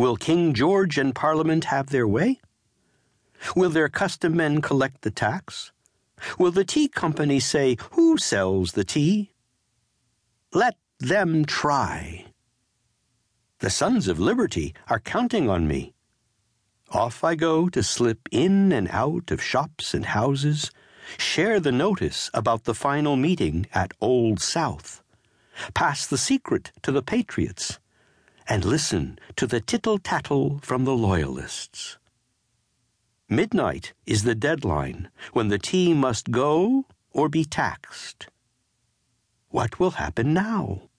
Will King George and Parliament have their way? Will their custom men collect the tax? Will the tea company say, Who sells the tea? Let them try. The Sons of Liberty are counting on me. Off I go to slip in and out of shops and houses, share the notice about the final meeting at Old South, pass the secret to the patriots, and listen to the tittle tattle from the loyalists. Midnight is the deadline when the tea must go or be taxed. What will happen now?